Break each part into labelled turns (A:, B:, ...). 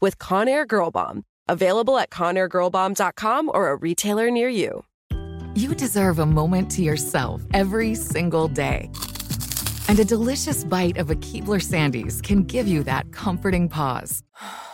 A: with Conair Girl Bomb. Available at ConairGirlBomb.com or a retailer near you.
B: You deserve a moment to yourself every single day. And a delicious bite of a Keebler Sandies can give you that comforting pause.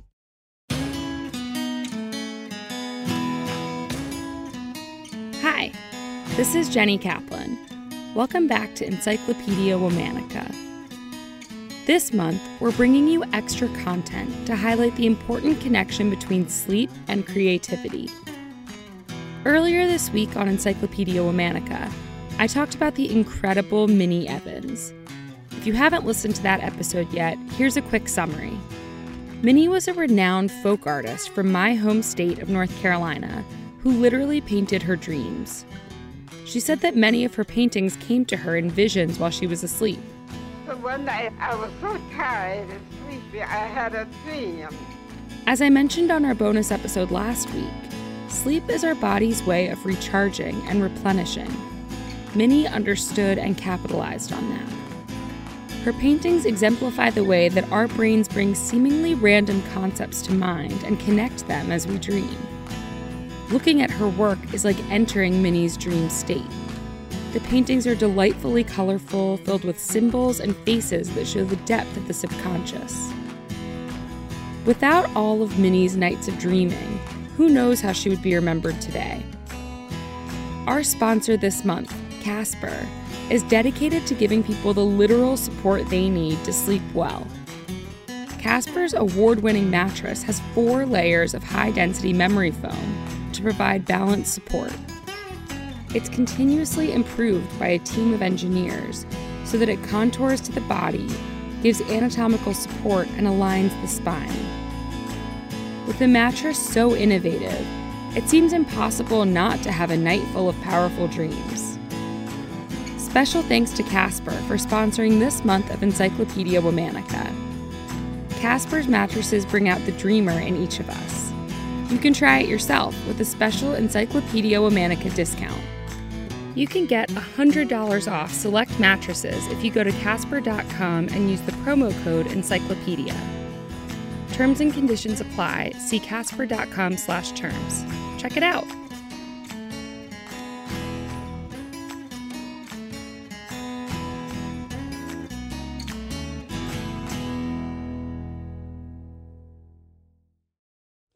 C: This is Jenny Kaplan. Welcome back to Encyclopedia Womanica. This month, we're bringing you extra content to highlight the important connection between sleep and creativity. Earlier this week on Encyclopedia Womanica, I talked about the incredible Minnie Evans. If you haven't listened to that episode yet, here's a quick summary. Minnie was a renowned folk artist from my home state of North Carolina who literally painted her dreams. She said that many of her paintings came to her in visions while she was asleep.
D: One night I was so tired and sleepy, I had a dream.
C: As I mentioned on our bonus episode last week, sleep is our body's way of recharging and replenishing. Minnie understood and capitalized on that. Her paintings exemplify the way that our brains bring seemingly random concepts to mind and connect them as we dream. Looking at her work is like entering Minnie's dream state. The paintings are delightfully colorful, filled with symbols and faces that show the depth of the subconscious. Without all of Minnie's nights of dreaming, who knows how she would be remembered today? Our sponsor this month, Casper, is dedicated to giving people the literal support they need to sleep well. Casper's award winning mattress has four layers of high density memory foam to provide balanced support. It's continuously improved by a team of engineers so that it contours to the body, gives anatomical support, and aligns the spine. With the mattress so innovative, it seems impossible not to have a night full of powerful dreams. Special thanks to Casper for sponsoring this month of Encyclopedia Womanica. Casper's mattresses bring out the dreamer in each of us. You can try it yourself with a special Encyclopedia Womanica discount. You can get $100 off select mattresses if you go to casper.com and use the promo code encyclopedia. Terms and conditions apply. See casper.com/terms. Check it out.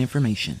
E: information.